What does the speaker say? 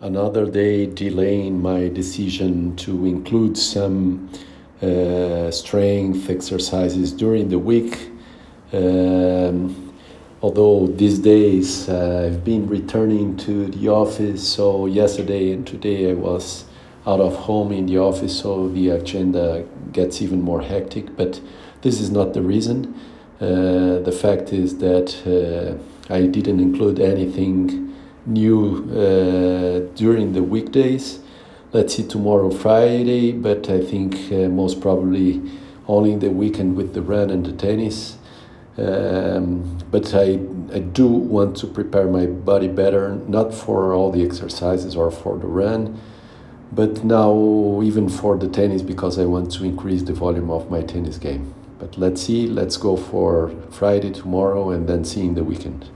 another day delaying my decision to include some uh, strength exercises during the week. Um, although these days uh, I've been returning to the office, so yesterday and today I was out of home in the office, so the agenda gets even more hectic. But this is not the reason. Uh, the fact is that uh, I didn't include anything new uh, during the weekdays. Let's see tomorrow, Friday, but I think uh, most probably only the weekend with the run and the tennis. Um, but I, I do want to prepare my body better, not for all the exercises or for the run, but now even for the tennis because I want to increase the volume of my tennis game. But let's see, let's go for Friday tomorrow and then see in the weekend.